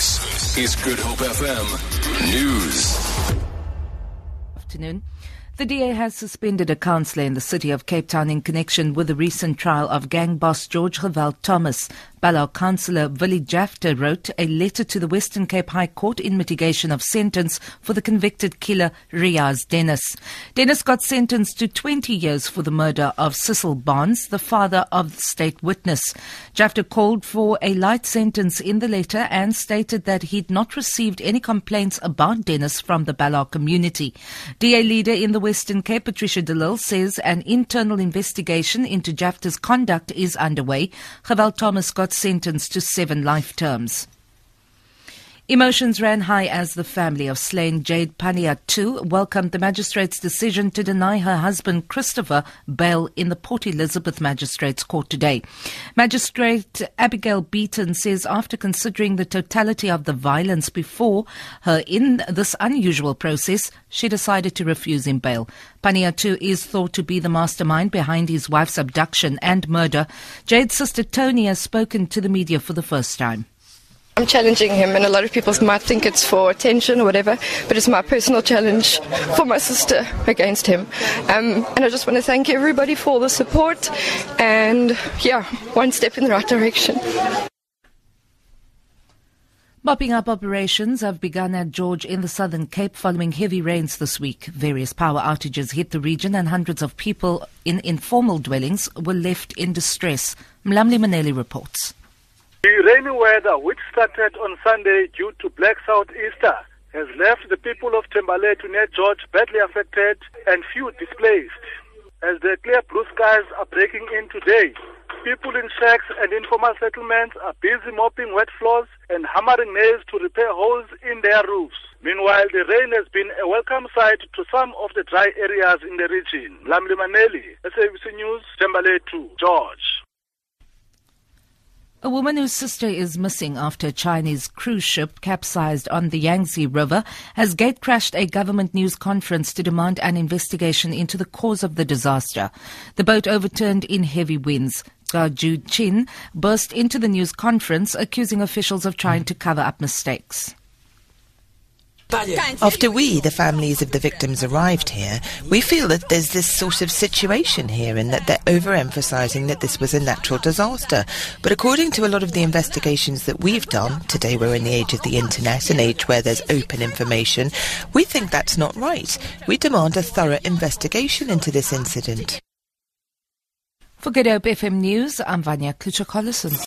This is Good Hope FM News. Afternoon. The DA has suspended a councillor in the city of Cape Town in connection with the recent trial of gang boss George Geweld Thomas. Ballow councillor Willie Jafta wrote a letter to the Western Cape High Court in mitigation of sentence for the convicted killer Riaz Dennis. Dennis got sentenced to 20 years for the murder of Cecil Barnes, the father of the state witness. Jafta called for a light sentence in the letter and stated that he'd not received any complaints about Dennis from the Ballow community. DA leader in the Western Cape, Patricia de Lille, says an internal investigation into Jafta's conduct is underway. Geweld Thomas got sentenced to seven life terms. Emotions ran high as the family of slain Jade Panayiotou welcomed the magistrate's decision to deny her husband Christopher bail in the Port Elizabeth Magistrates Court today. Magistrate Abigail Beaton says after considering the totality of the violence before her in this unusual process, she decided to refuse him bail. Panayiotou is thought to be the mastermind behind his wife's abduction and murder. Jade's sister Tony has spoken to the media for the first time. I'm challenging him, and a lot of people might think it's for attention or whatever, but it's my personal challenge for my sister against him. Um, and I just want to thank everybody for the support, and yeah, one step in the right direction. Mopping up operations have begun at George in the Southern Cape following heavy rains this week. Various power outages hit the region and hundreds of people in informal dwellings were left in distress. Mlamli Maneli reports. Rainy weather, which started on Sunday due to black southeaster, has left the people of Thembalethu near George badly affected and few displaced. As the clear blue skies are breaking in today, people in shacks and informal settlements are busy mopping wet floors and hammering nails to repair holes in their roofs. Meanwhile, the rain has been a welcome sight to some of the dry areas in the region. Mlamli Maneli, SABC News, Thembalethu, George. A woman whose sister is missing after a Chinese cruise ship capsized on the Yangtze River has gate crashed a government news conference to demand an investigation into the cause of the disaster. The boat overturned in heavy winds. Ju Chin burst into the news conference accusing officials of trying to cover up mistakes. After we, the families of the victims, arrived here, we feel that there's this sort of situation here and that they're overemphasizing that this was a natural disaster. But according to a lot of the investigations that we've done, today we're in the age of the internet, an age where there's open information, we think that's not right. We demand a thorough investigation into this incident. For Good Hope FM News, I'm Vanya Klucher-Collison.